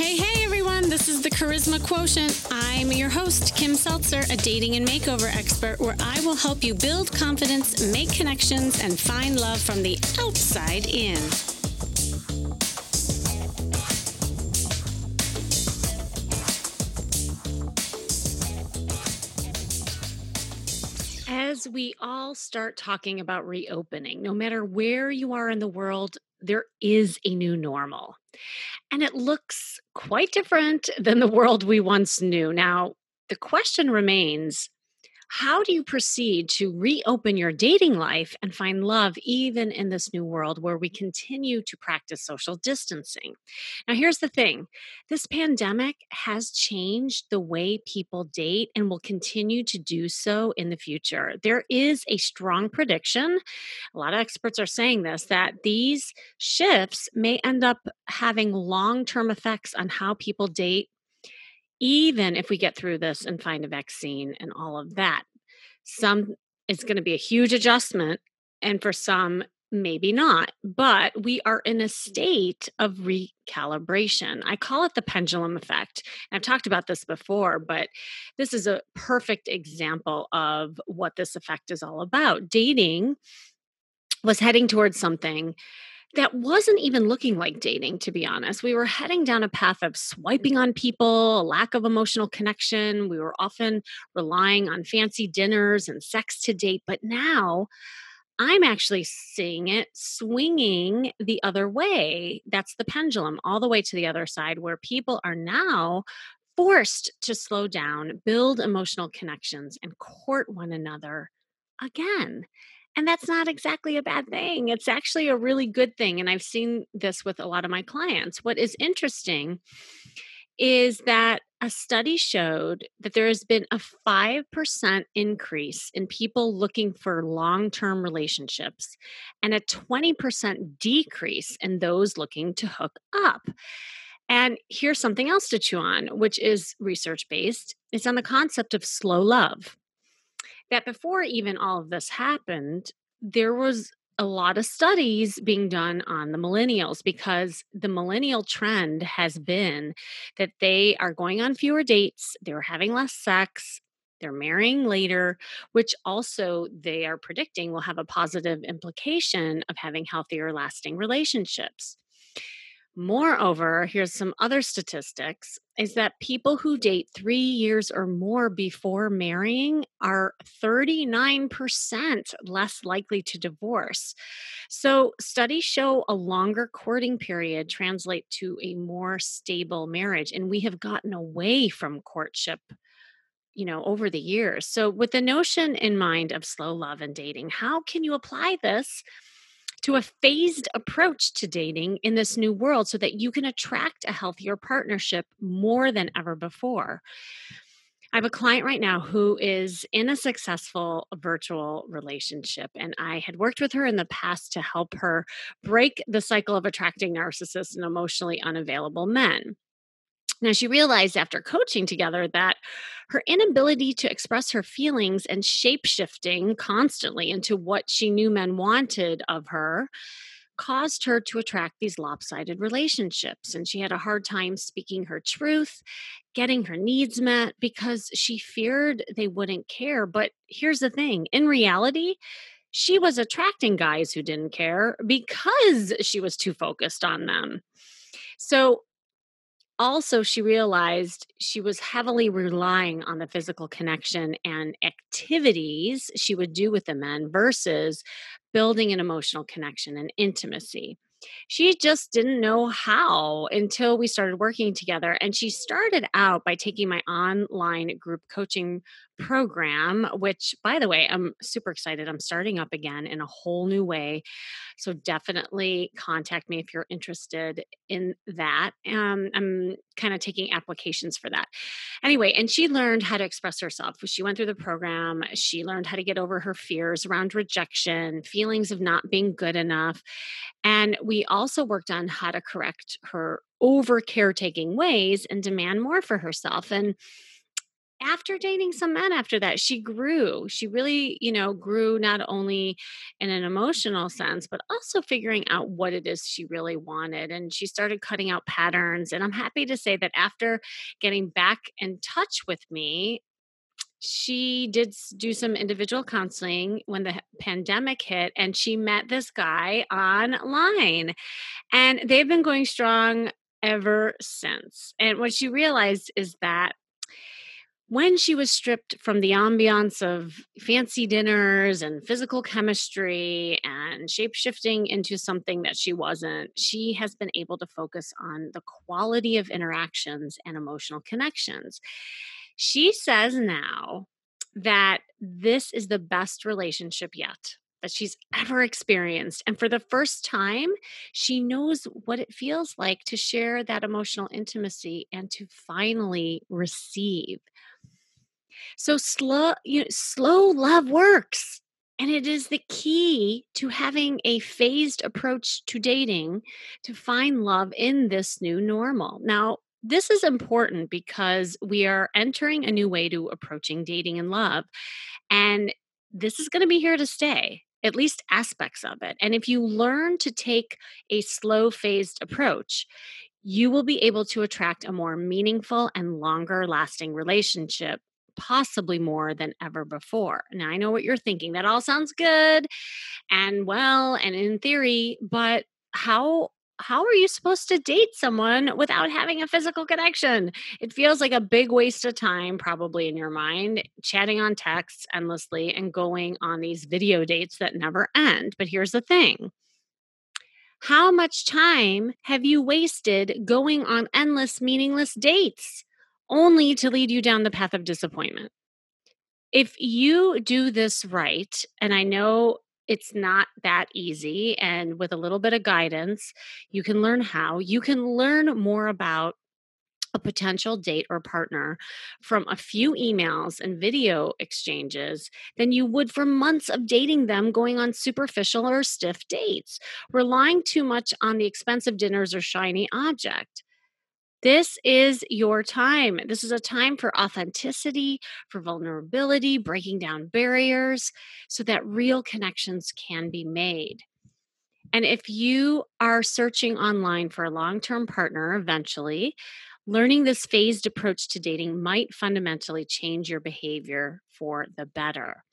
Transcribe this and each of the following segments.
Hey, hey, everyone. This is the Charisma Quotient. I'm your host, Kim Seltzer, a dating and makeover expert, where I will help you build confidence, make connections, and find love from the outside in. As we all start talking about reopening, no matter where you are in the world, there is a new normal. And it looks quite different than the world we once knew. Now, the question remains how do you proceed to reopen your dating life and find love even in this new world where we continue to practice social distancing? Now, here's the thing this pandemic has changed the way people date and will continue to do so in the future. There is a strong prediction, a lot of experts are saying this, that these shifts may end up having long term effects on how people date even if we get through this and find a vaccine and all of that. Some it's going to be a huge adjustment, and for some, maybe not. But we are in a state of recalibration. I call it the pendulum effect. I've talked about this before, but this is a perfect example of what this effect is all about. Dating was heading towards something that wasn't even looking like dating, to be honest. We were heading down a path of swiping mm-hmm. on people, a lack of emotional connection. We were often relying on fancy dinners and sex to date. But now, I'm actually seeing it swinging the other way. That's the pendulum, all the way to the other side, where people are now forced to slow down, build emotional connections, and court one another again. And that's not exactly a bad thing. It's actually a really good thing. And I've seen this with a lot of my clients. What is interesting is that a study showed that there has been a 5% increase in people looking for long term relationships and a 20% decrease in those looking to hook up. And here's something else to chew on, which is research based. It's on the concept of slow love that before even all of this happened, there was a lot of studies being done on the millennials because the millennial trend has been that they are going on fewer dates, they're having less sex, they're marrying later, which also they are predicting will have a positive implication of having healthier, lasting relationships. Moreover, here's some other statistics is that people who date three years or more before marrying are 39% less likely to divorce. So, studies show a longer courting period translate to a more stable marriage. And we have gotten away from courtship you know over the years so with the notion in mind of slow love and dating how can you apply this to a phased approach to dating in this new world so that you can attract a healthier partnership more than ever before. I have a client right now who is in a successful virtual relationship, and I had worked with her in the past to help her break the cycle of attracting narcissists and emotionally unavailable men. Now, she realized after coaching together that her inability to express her feelings and shape shifting constantly into what she knew men wanted of her caused her to attract these lopsided relationships. And she had a hard time speaking her truth, getting her needs met because she feared they wouldn't care. But here's the thing in reality, she was attracting guys who didn't care because she was too focused on them. So also she realized she was heavily relying on the physical connection and activities she would do with the men versus building an emotional connection and intimacy she just didn't know how until we started working together. And she started out by taking my online group coaching program, which, by the way, I'm super excited. I'm starting up again in a whole new way. So definitely contact me if you're interested in that. Um, I'm kind of taking applications for that. Anyway, and she learned how to express herself. She went through the program. She learned how to get over her fears around rejection, feelings of not being good enough. And we also worked on how to correct her over caretaking ways and demand more for herself. And after dating some men after that, she grew. She really, you know, grew not only in an emotional sense, but also figuring out what it is she really wanted. And she started cutting out patterns. And I'm happy to say that after getting back in touch with me, she did do some individual counseling when the pandemic hit and she met this guy online and they've been going strong ever since and what she realized is that when she was stripped from the ambiance of fancy dinners and physical chemistry and shape shifting into something that she wasn't, she has been able to focus on the quality of interactions and emotional connections. She says now that this is the best relationship yet that she's ever experienced. And for the first time, she knows what it feels like to share that emotional intimacy and to finally receive. So slow, you know, slow love works. And it is the key to having a phased approach to dating to find love in this new normal. Now, this is important because we are entering a new way to approaching dating and love. And this is going to be here to stay, at least aspects of it. And if you learn to take a slow phased approach, you will be able to attract a more meaningful and longer lasting relationship possibly more than ever before. Now, I know what you're thinking. That all sounds good and well and in theory, but how how are you supposed to date someone without having a physical connection? It feels like a big waste of time, probably in your mind, chatting on texts endlessly and going on these video dates that never end. But here's the thing how much time have you wasted going on endless, meaningless dates only to lead you down the path of disappointment? If you do this right, and I know it's not that easy. And with a little bit of guidance, you can learn how. You can learn more about a potential date or partner from a few emails and video exchanges than you would from months of dating them going on superficial or stiff dates, relying too much on the expensive dinners or shiny object. This is your time. This is a time for authenticity, for vulnerability, breaking down barriers so that real connections can be made. And if you are searching online for a long term partner eventually, learning this phased approach to dating might fundamentally change your behavior for the better.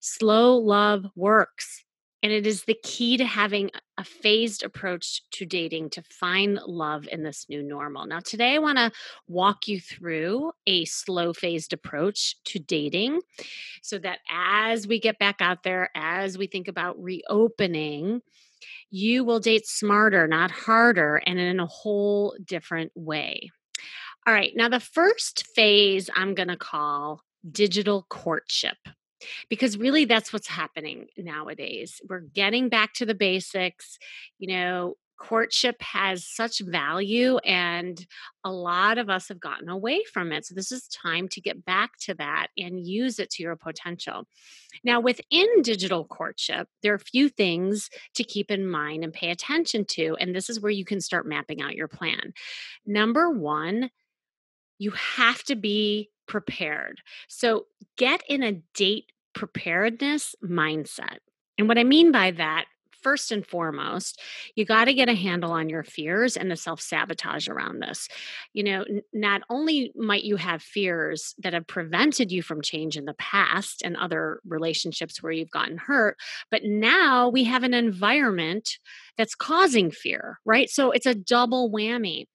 Slow love works. And it is the key to having a phased approach to dating to find love in this new normal. Now, today I want to walk you through a slow phased approach to dating so that as we get back out there, as we think about reopening, you will date smarter, not harder, and in a whole different way. All right, now the first phase I'm going to call digital courtship because really that's what's happening nowadays. We're getting back to the basics. You know, courtship has such value and a lot of us have gotten away from it. So this is time to get back to that and use it to your potential. Now, within digital courtship, there are a few things to keep in mind and pay attention to. And this is where you can start mapping out your plan. Number one, you have to be prepared. So get in a date preparedness mindset. And what I mean by that, first and foremost, you got to get a handle on your fears and the self sabotage around this. You know, n- not only might you have fears that have prevented you from change in the past and other relationships where you've gotten hurt, but now we have an environment that's causing fear, right? So it's a double whammy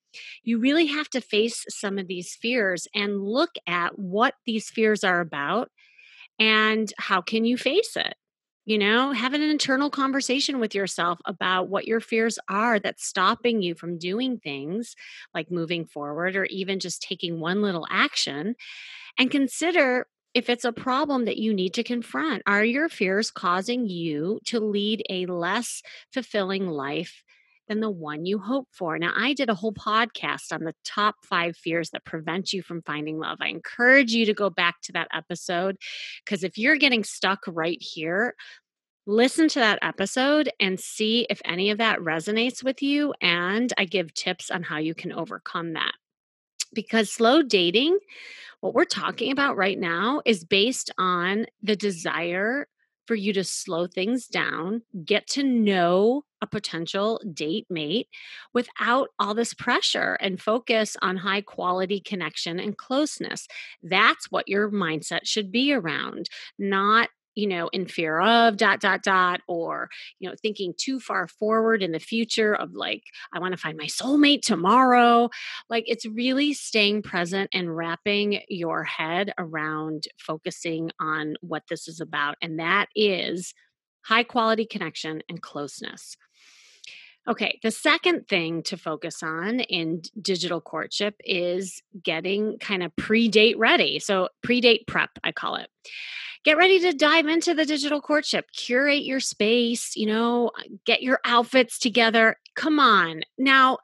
you really have to face some of these fears and look at what these fears are about and how can you face it? You know have an internal conversation with yourself about what your fears are that's stopping you from doing things like moving forward or even just taking one little action and consider if it's a problem that you need to confront. Are your fears causing you to lead a less fulfilling life than the one you hope for. Now, I did a whole podcast on the top five fears that prevent you from finding love. I encourage you to go back to that episode because if you're getting stuck right here, listen to that episode and see if any of that resonates with you. And I give tips on how you can overcome that. Because slow dating, what we're talking about right now, is based on the desire for you to slow things down, get to know a potential date mate without all this pressure and focus on high quality connection and closeness. That's what your mindset should be around, not you know, in fear of dot, dot, dot, or, you know, thinking too far forward in the future of like, I want to find my soulmate tomorrow. Like, it's really staying present and wrapping your head around focusing on what this is about. And that is high quality connection and closeness. Okay, the second thing to focus on in digital courtship is getting kind of pre date ready. So, pre date prep, I call it get ready to dive into the digital courtship. Curate your space you know get your outfits together. Come on. Now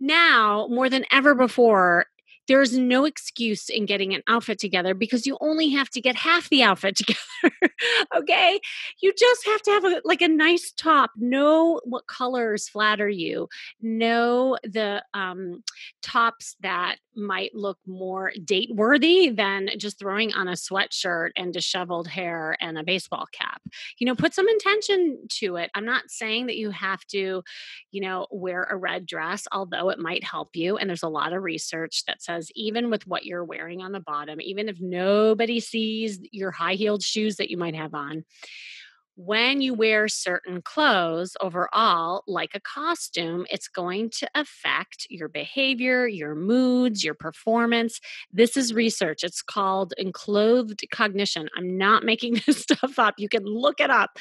now more than ever before there's no excuse in getting an outfit together because you only have to get half the outfit together. okay? You just have to have a, like a nice top. Know what colors flatter you. Know the um, tops that might look more date worthy than just throwing on a sweatshirt and disheveled hair and a baseball cap. You know, put some intention to it. I'm not saying that you have to, you know, wear a red dress, although it might help you. And there's a lot of research that says even with what you're wearing on the bottom, even if nobody sees your high heeled shoes that you might have on, when you wear certain clothes overall, like a costume, it's going to affect your behavior, your moods, your performance. This is research. It's called enclothed cognition. I'm not making this stuff up. You can look it up.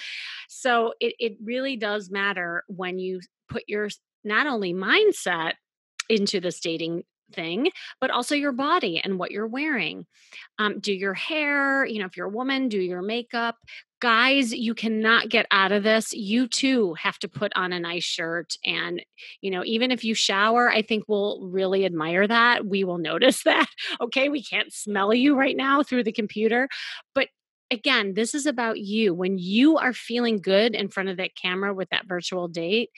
So it, it really does matter when you put your not only mindset into this dating thing, but also your body and what you're wearing. Um, do your hair, you know, if you're a woman, do your makeup. Guys, you cannot get out of this. You too have to put on a nice shirt. And, you know, even if you shower, I think we'll really admire that. We will notice that. Okay. We can't smell you right now through the computer, but again, this is about you. When you are feeling good in front of that camera with that virtual date,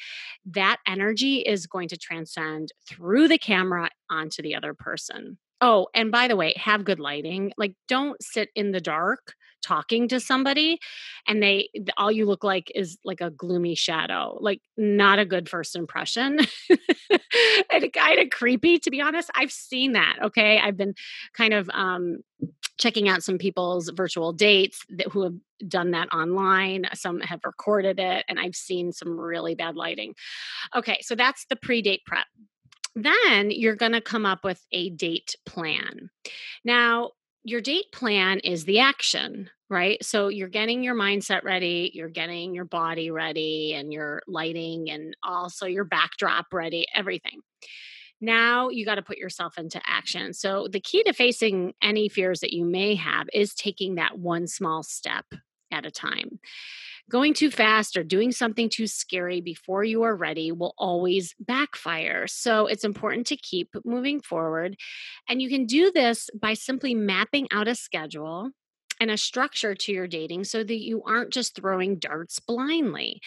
that energy is going to transcend through the camera onto the other person. Oh, and by the way, have good lighting. Like, don't sit in the dark talking to somebody and they all you look like is like a gloomy shadow like not a good first impression and kind of creepy to be honest i've seen that okay i've been kind of um checking out some people's virtual dates that, who have done that online. Some have recorded it, and I've seen some really bad lighting. Okay, so that's the pre date prep. Then you're going to come up with a date plan. Now, your date plan is the action, right? So you're getting your mindset ready, you're getting your body ready, and your lighting, and also your backdrop ready, everything. Now you got to put yourself into action. So, the key to facing any fears that you may have is taking that one small step at a time. Going too fast or doing something too scary before you are ready will always backfire. So it's important to keep moving forward. And you can do this by simply mapping out a schedule and a structure to your dating so that you aren't just throwing darts blindly.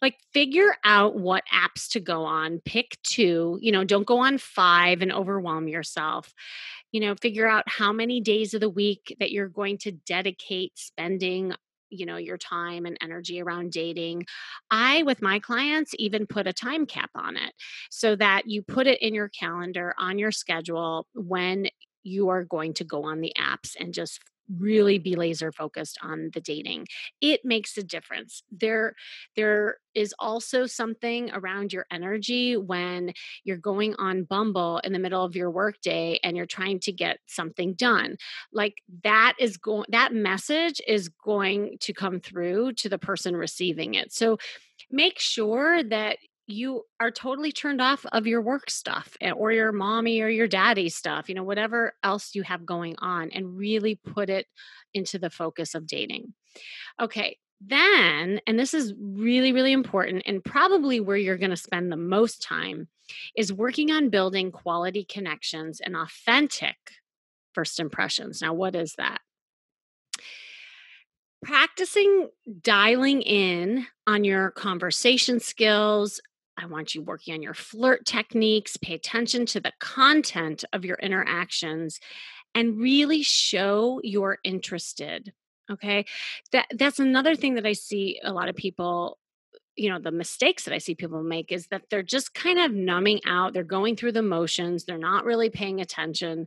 Like figure out what apps to go on pick two you know don't go on five and overwhelm yourself. You know figure out how many days of the week that you're going to dedicate spending you know your time and energy around dating. I with my clients even put a time cap on it so that you put it in your calendar on your schedule when you are going to go on the apps and just really be laser focused on the dating. It makes a difference. There there is also something around your energy when you're going on bumble in the middle of your workday and you're trying to get something done. Like that is going that message is going to come through to the person receiving it. So make sure that you are totally turned off of your work stuff eh, or your mommy or your daddy stuff, you know, whatever else you have going on, and really put it into the focus of dating. Okay, then, and this is really, really important, and probably where you're going to spend the most time, is working on building quality connections and authentic first impressions. Now, what is that? Practicing dialing in on your conversation skills, I want you working on your flirt techniques, pay attention to the content of your interactions and really show you're interested. Okay? That that's another thing that I see a lot of people you know the mistakes that i see people make is that they're just kind of numbing out they're going through the motions they're not really paying attention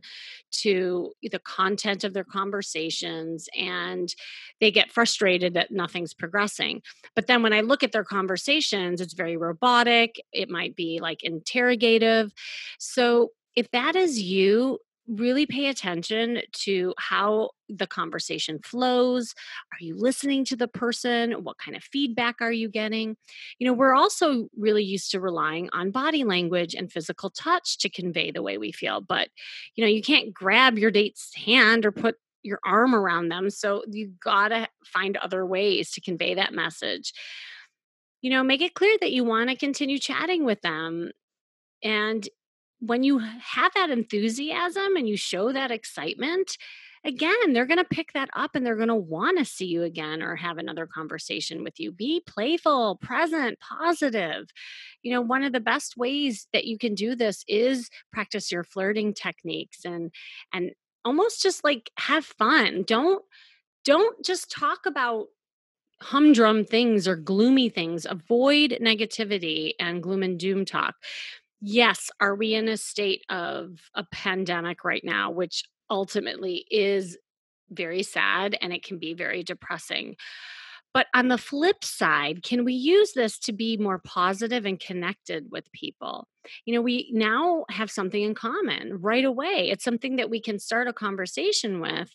to the content of their conversations and they get frustrated that nothing's progressing. But then when i look at their conversations it's very robotic it might be like interrogative. So if that is you really pay attention to how the conversation flows. Are you listening to the person? What kind of feedback are you getting? You know, we're also really used to relying on body language and physical touch to convey the way we feel. But, you know, you can't grab your date's hand or put your arm around them. So you gotta find other ways to convey that message. You know, make it clear that you want to continue chatting with them. And when you have that enthusiasm and you show that excitement, again, they're going to pick that up and they're going to want to see you again or have another conversation with you. Be playful, present, positive. You know, one of the best ways that you can do this is practice your flirting techniques and and almost just like have fun. Don't don't just talk about humdrum things or gloomy things. Avoid negativity and gloom and doom talk yes, are we in a state of a pandemic right now, which ultimately is very sad and it can be very depressing. But on the flip side, can we use this to be more positive and connected with people? You know, we now have something in common right away. It's something that we can start a conversation with.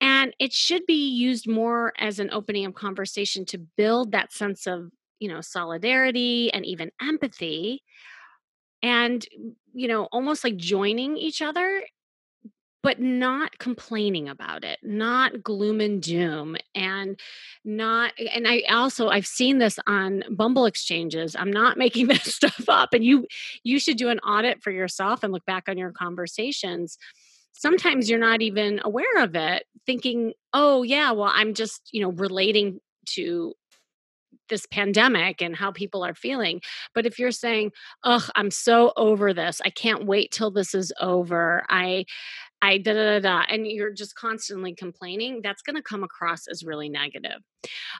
And it should be used more as an opening of conversation to build that sense of, you know, solidarity and even empathy and you know almost like joining each other but not complaining about it not gloom and doom and not and i also i've seen this on bumble exchanges i'm not making this stuff up and you you should do an audit for yourself and look back on your conversations. Sometimes you're not even aware of it thinking oh yeah well i'm just you know relating to this pandemic and how people are feeling. But if you're saying, "Ugh, I'm so over this. I can't wait till this is over. I I da da da da," and you're just constantly complaining, that's going to come across as really negative.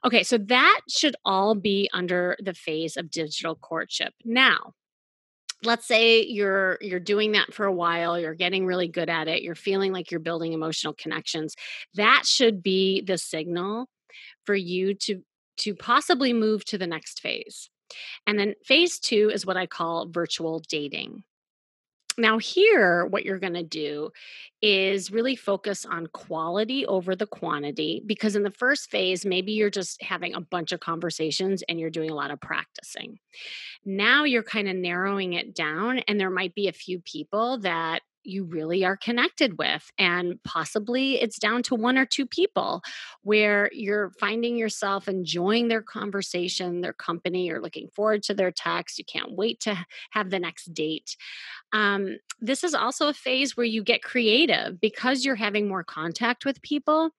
Okay, so that should all be under the phase of digital courtship. Now, let's say you're you're doing that for a while you're getting really good at it you're feeling like you're building emotional connections that should be the signal for you to to possibly move to the next phase. And then phase two is what I call virtual dating. Now, here, what you're going to do is really focus on quality over the quantity because in the first phase, maybe you're just having a bunch of conversations and you're doing a lot of practicing. Now you're kind of narrowing it down, and there might be a few people that you really are connected with. And possibly it's down to one or two people where you're finding yourself enjoying their conversation, their company, you're looking forward to their text. You can't wait to have the next date. Um, this is also a phase where you get creative because you're having more contact with people.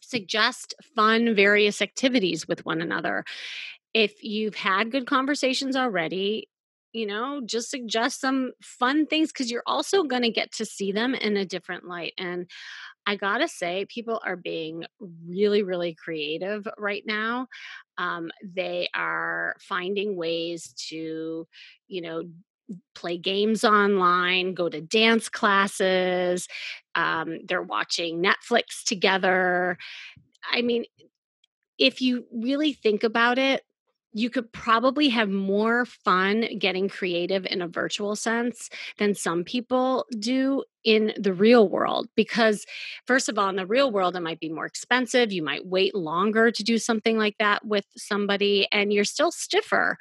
Suggest fun, various activities with one another if you've had good conversations already, you know, just suggest some fun things because you're also going to get to see them in a different light. And I gotta say, people are being really, really creative right now. Um, they are finding ways to, you know, play games online, go to dance classes. Um, they're watching Netflix together. I mean, if you really think about it, you could probably have more fun getting creative in a virtual sense than some people do in the real world because first of all in the real world it might be more expensive you might wait longer to do something like that with somebody and you're still stiffer.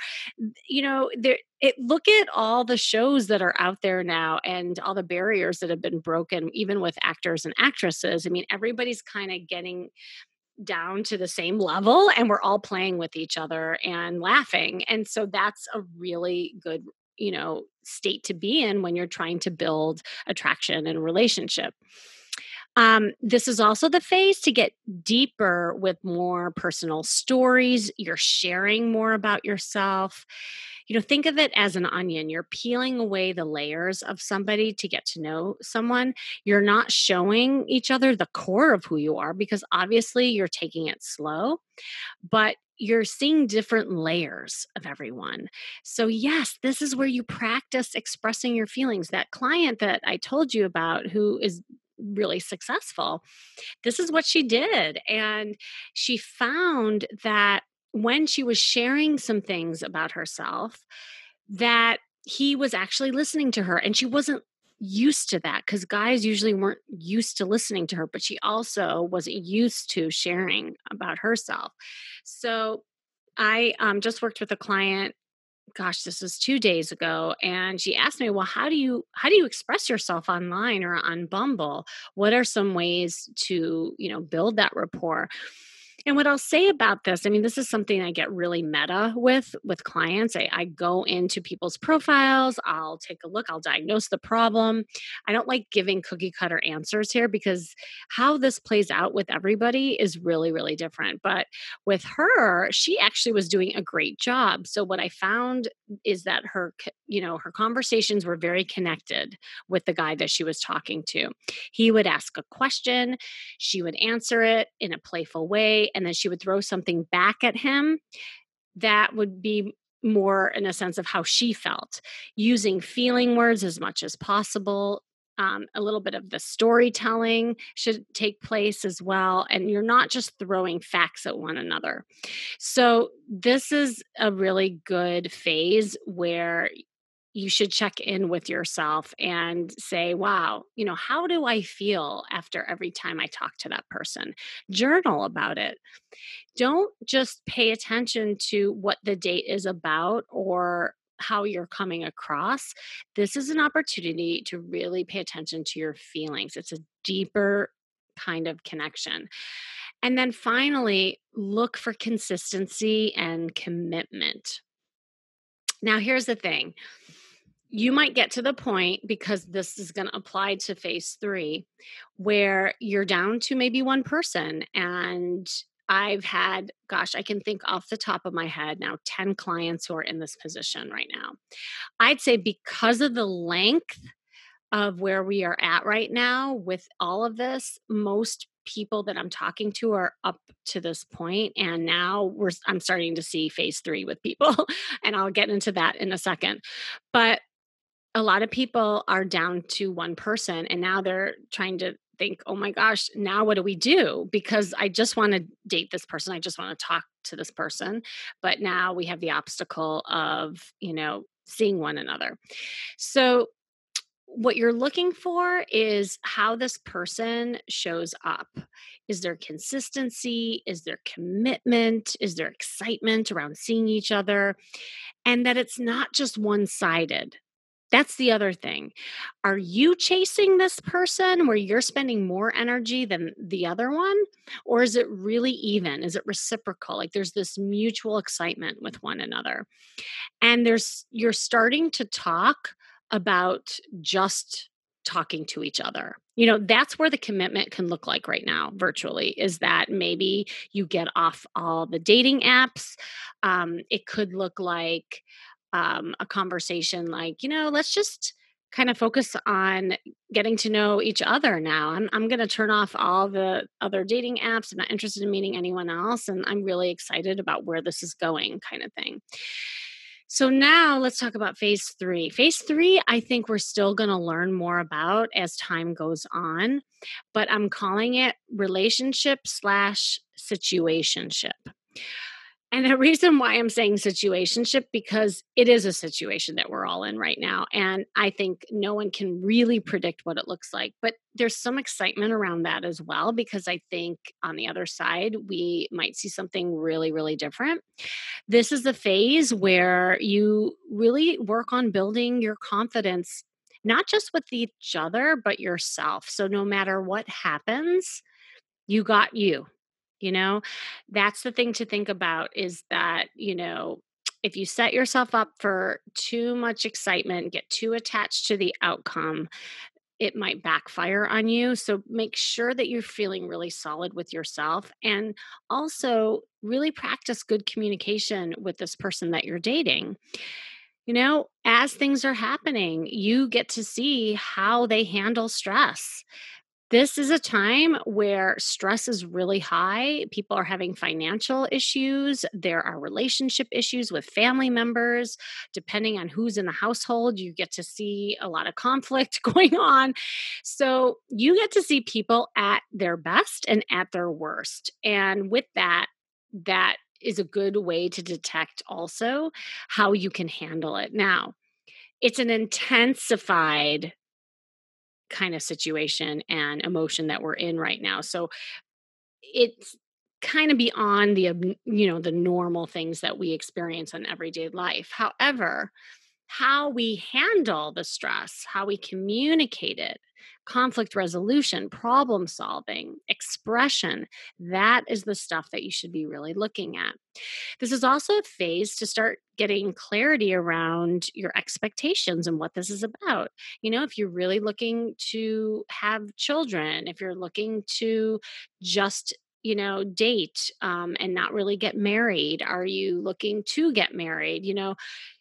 You know there it, look at all the shows that are out there now and all the barriers that have been broken even with actors and actresses. I mean everybody's kind of getting down to the same level and we're all playing with each other and laughing. And so that's a really good, you know, state to be in when you're trying to build attraction and relationship. Um, this is also the phase to get deeper with more personal stories. You're sharing more about yourself. You know, think of it as an onion. You're peeling away the layers of somebody to get to know someone. You're not showing each other the core of who you are because obviously you're taking it slow, but you're seeing different layers of everyone. So, yes, this is where you practice expressing your feelings. That client that I told you about who is really successful. This is what she did. And she found that when she was sharing some things about herself, that he was actually listening to her and she wasn't used to that because guys usually weren't used to listening to her, but she also wasn't used to sharing about herself. So I um, just worked with a client gosh this was two days ago and she asked me well how do you how do you express yourself online or on bumble? What are some ways to you know build that rapport and what I'll say about this, I mean, this is something I get really meta with with clients. I, I, go into people's profiles, I'll take a look, I'll diagnose the problem. I don't like giving cookie cutter answers here because how this plays out with everybody is really, really different. But with her, she actually was doing a great job. So what I found is that her, you know, her conversations were very connected with the guy that she was talking to. He would ask a question, she would answer it in a playful way and then she would throw something back at him that would be more in a sense of how she felt using feeling words as much as possible um, a little bit of the storytelling should take place as well. And you're not just throwing facts at one another. So, this is a really good phase where you should check in with yourself and say, wow, you know, how do I feel after every time I talk to that person? Journal about it. Don't just pay attention to what the date is about or how you're coming across. This is an opportunity to really pay attention to your feelings. It's a deeper kind of connection. And then finally, look for consistency and commitment. Now, here's the thing you might get to the point because this is going to apply to phase three where you're down to maybe one person and I've had, gosh, I can think off the top of my head now 10 clients who are in this position right now. I'd say because of the length of where we are at right now with all of this, most people that I'm talking to are up to this point and now we're I'm starting to see phase 3 with people and I'll get into that in a second. But a lot of people are down to one person and now they're trying to think, oh my gosh, now what do we do? Because I just want to date this person. I just want to talk to this person. But now we have the obstacle of, you know, seeing one another. So, what you're looking for is how this person shows up. Is there consistency? Is there commitment? Is there excitement around seeing each other? And that it's not just one sided that's the other thing. Are you chasing this person where you're spending more energy than the other one? Or is it really even? Is it reciprocal? Like there's this mutual excitement with one another. And there's, you're starting to talk about just talking to each other. You know, that's where the commitment can look like right now, virtually, is that maybe you get off all the dating apps. Um, it could look like, um, a conversation like, you know, let's just kind of focus on getting to know each other now. I'm I'm going to turn off all the other dating apps. I'm not interested in meeting anyone else and I'm really excited about where this is going kind of thing. So now let's talk about phase 3. Phase 3 I think we're still going to learn more about as time goes on, but I'm calling it relationship slash situationship. And the reason why I'm saying situationship because it is a situation that we're all in right now and I think no one can really predict what it looks like. But there's some excitement around that as well because I think on the other side we might see something really really different. This is the phase where you really work on building your confidence not just with each other but yourself. So no matter what happens, you got you you know that's the thing to think about is that you know if you set yourself up for too much excitement get too attached to the outcome it might backfire on you. So make sure that you're feeling really solid with yourself and also really practice good communication with this person that you're dating. You know, as things are happening, you get to see how they handle stress. This is a time where stress is really high. People are having financial issues. There are relationship issues with family members. Depending on who's in the household, you get to see a lot of conflict going on. So you get to see people at their best and at their worst. And with that, that is a good way to detect also how you can handle it. Now, it's an intensified kind of situation and emotion that we're in right now. So it's kind of beyond the you know the normal things that we experience in everyday life. However, how we handle the stress, how we communicate it, conflict resolution, problem solving, expression. That is the stuff that you should be really looking at. This is also a phase to start getting clarity around your expectations and what this is about. You know, if you're really looking to have children, if you're looking to just you know date um, and not really get married are you looking to get married you know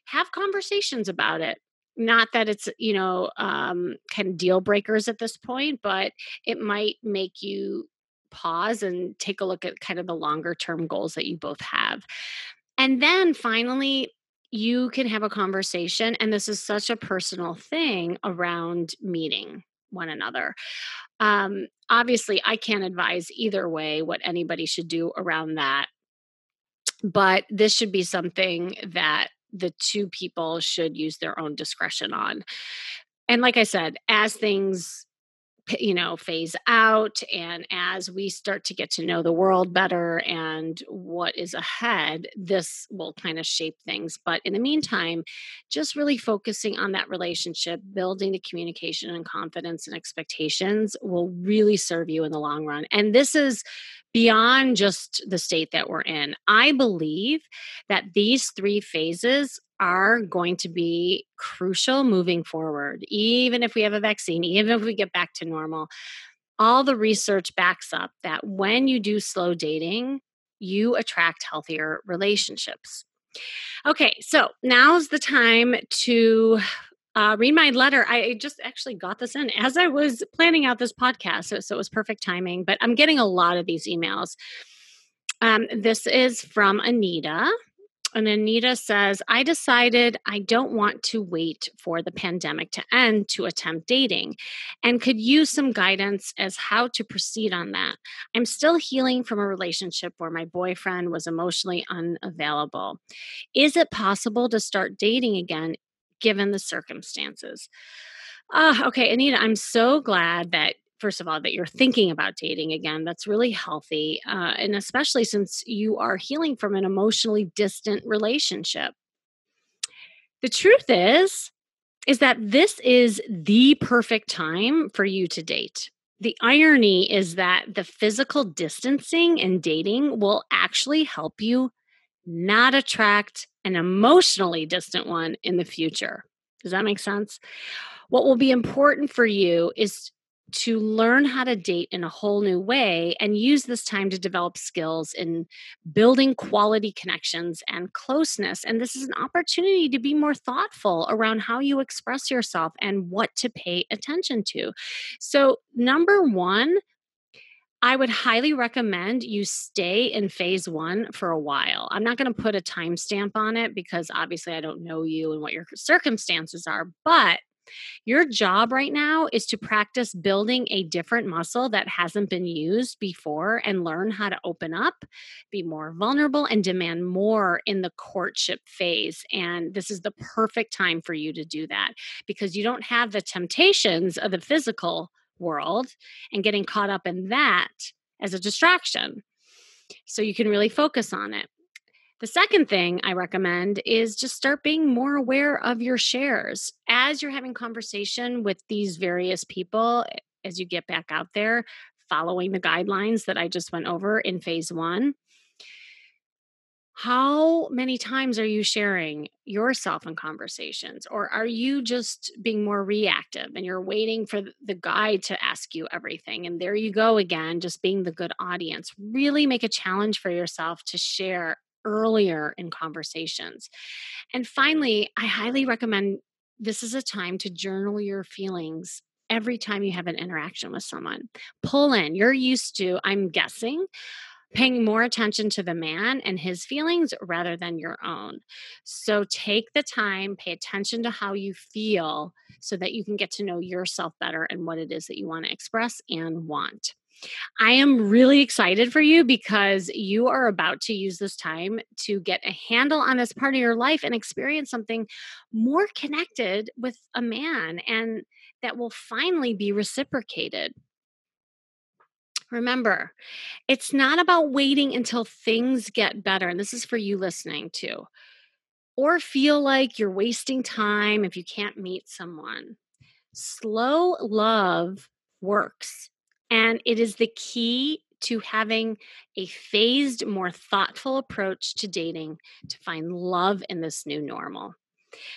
have conversations about it not that it's you know um, kind of deal breakers at this point but it might make you pause and take a look at kind of the longer term goals that you both have. And then finally you can have a conversation and this is such a personal thing around meeting one another. Um, obviously i can't advise either way what anybody should do around that but this should be something that the two people should use their own discretion on. And like I said, as things you know phase out and as we start to get to know the world better and what is ahead this will kind of shape things. But in the meantime just really focusing on that relationship building the communication and confidence and expectations will really serve you in the long run. And this is beyond just the state that we're in. I believe that these three phases are going to be crucial moving forward, even if we have a vaccine, even if we get back to normal. All the research backs up that when you do slow dating, you attract healthier relationships. Okay, so now's the time to uh, read my letter. I just actually got this in as I was planning out this podcast, so, so it was perfect timing. But I'm getting a lot of these emails. Um, this is from Anita. And Anita says, I decided I don't want to wait for the pandemic to end to attempt dating and could use some guidance as how to proceed on that. I'm still healing from a relationship where my boyfriend was emotionally unavailable. Is it possible to start dating again given the circumstances? Uh, okay, Anita, I'm so glad that first of all that you're thinking about dating again that's really healthy uh, and especially since you are healing from an emotionally distant relationship. The truth is is that this is the perfect time for you to date. The irony is that the physical distancing and dating will actually help you not attract an emotionally distant one in the future. Does that make sense? What will be important for you is to learn how to date in a whole new way and use this time to develop skills in building quality connections and closeness. And this is an opportunity to be more thoughtful around how you express yourself and what to pay attention to. So, number one, I would highly recommend you stay in phase one for a while. I'm not going to put a timestamp on it because obviously I don't know you and what your circumstances are, but your job right now is to practice building a different muscle that hasn't been used before and learn how to open up, be more vulnerable, and demand more in the courtship phase. And this is the perfect time for you to do that because you don't have the temptations of the physical world and getting caught up in that as a distraction. So you can really focus on it. The second thing I recommend is just start being more aware of your shares. As you're having conversation with these various people, eh, as you get back out there, following the guidelines that I just went over in phase one, How many times are you sharing yourself in conversations? Or are you just being more reactive and you're waiting for the guy to ask you everything? And there you go again, just being the good audience. Really make a challenge for yourself to share earlier in conversations. And finally, I highly recommend this is a time to journal your feelings every time you have an interaction with someone. Pull in, you're used to, I'm guessing, paying more attention to the man and his feelings rather than your own. So take the time, pay attention to how you feel so that you can get to know yourself better and what it is that you want to express and want. I am really excited for you because you are about to use this time to get a handle on this part of your life and experience something more connected with a man and that will finally be reciprocated. Remember, it's not about waiting until things get better. And this is for you listening too, or feel like you're wasting time if you can't meet someone. Slow love works, and it is the key to having a phased, more thoughtful approach to dating to find love in this new normal.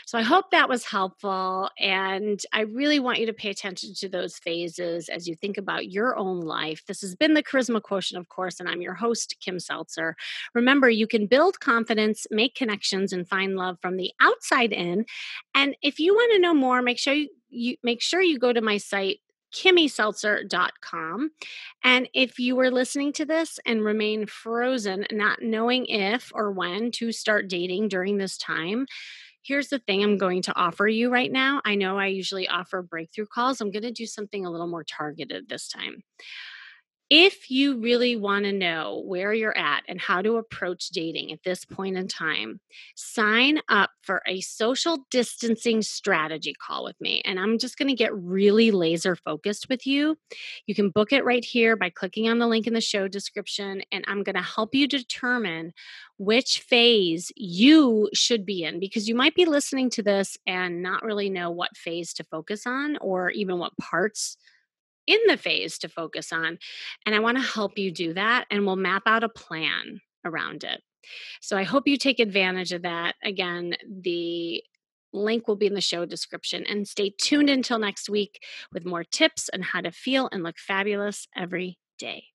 So I hope that was helpful. And I really want you to pay attention to those phases as you think about your own life. This has been the Charisma Quotient, of course, and I'm your host, Kim Seltzer. Remember, you can build confidence, make connections, and find love from the outside in. And if you want to know more, make sure you, you make sure you go to my site kimmyseltzer.com. And if you were listening to this and remain frozen, not knowing if or when to start dating during this time, here's the thing I'm going to offer you right now. I know I usually offer breakthrough calls. I'm going to do something a little more targeted this time. If you really want to know where you're at and how to approach dating at this point in time, sign up for a social distancing strategy call with me. And I'm just going to get really laser focused with you. You can book it right here by clicking on the link in the show description. And I'm going to help you determine which phase you should be in because you might be listening to this and not really know what phase to focus on or even what parts in the phase to focus on. And I want to help you do that, and we'll map out a plan around it. So I hope you take advantage of that. Again, the link will be in the show description. And stay tuned until next week with more tips on how to feel and look fabulous every day.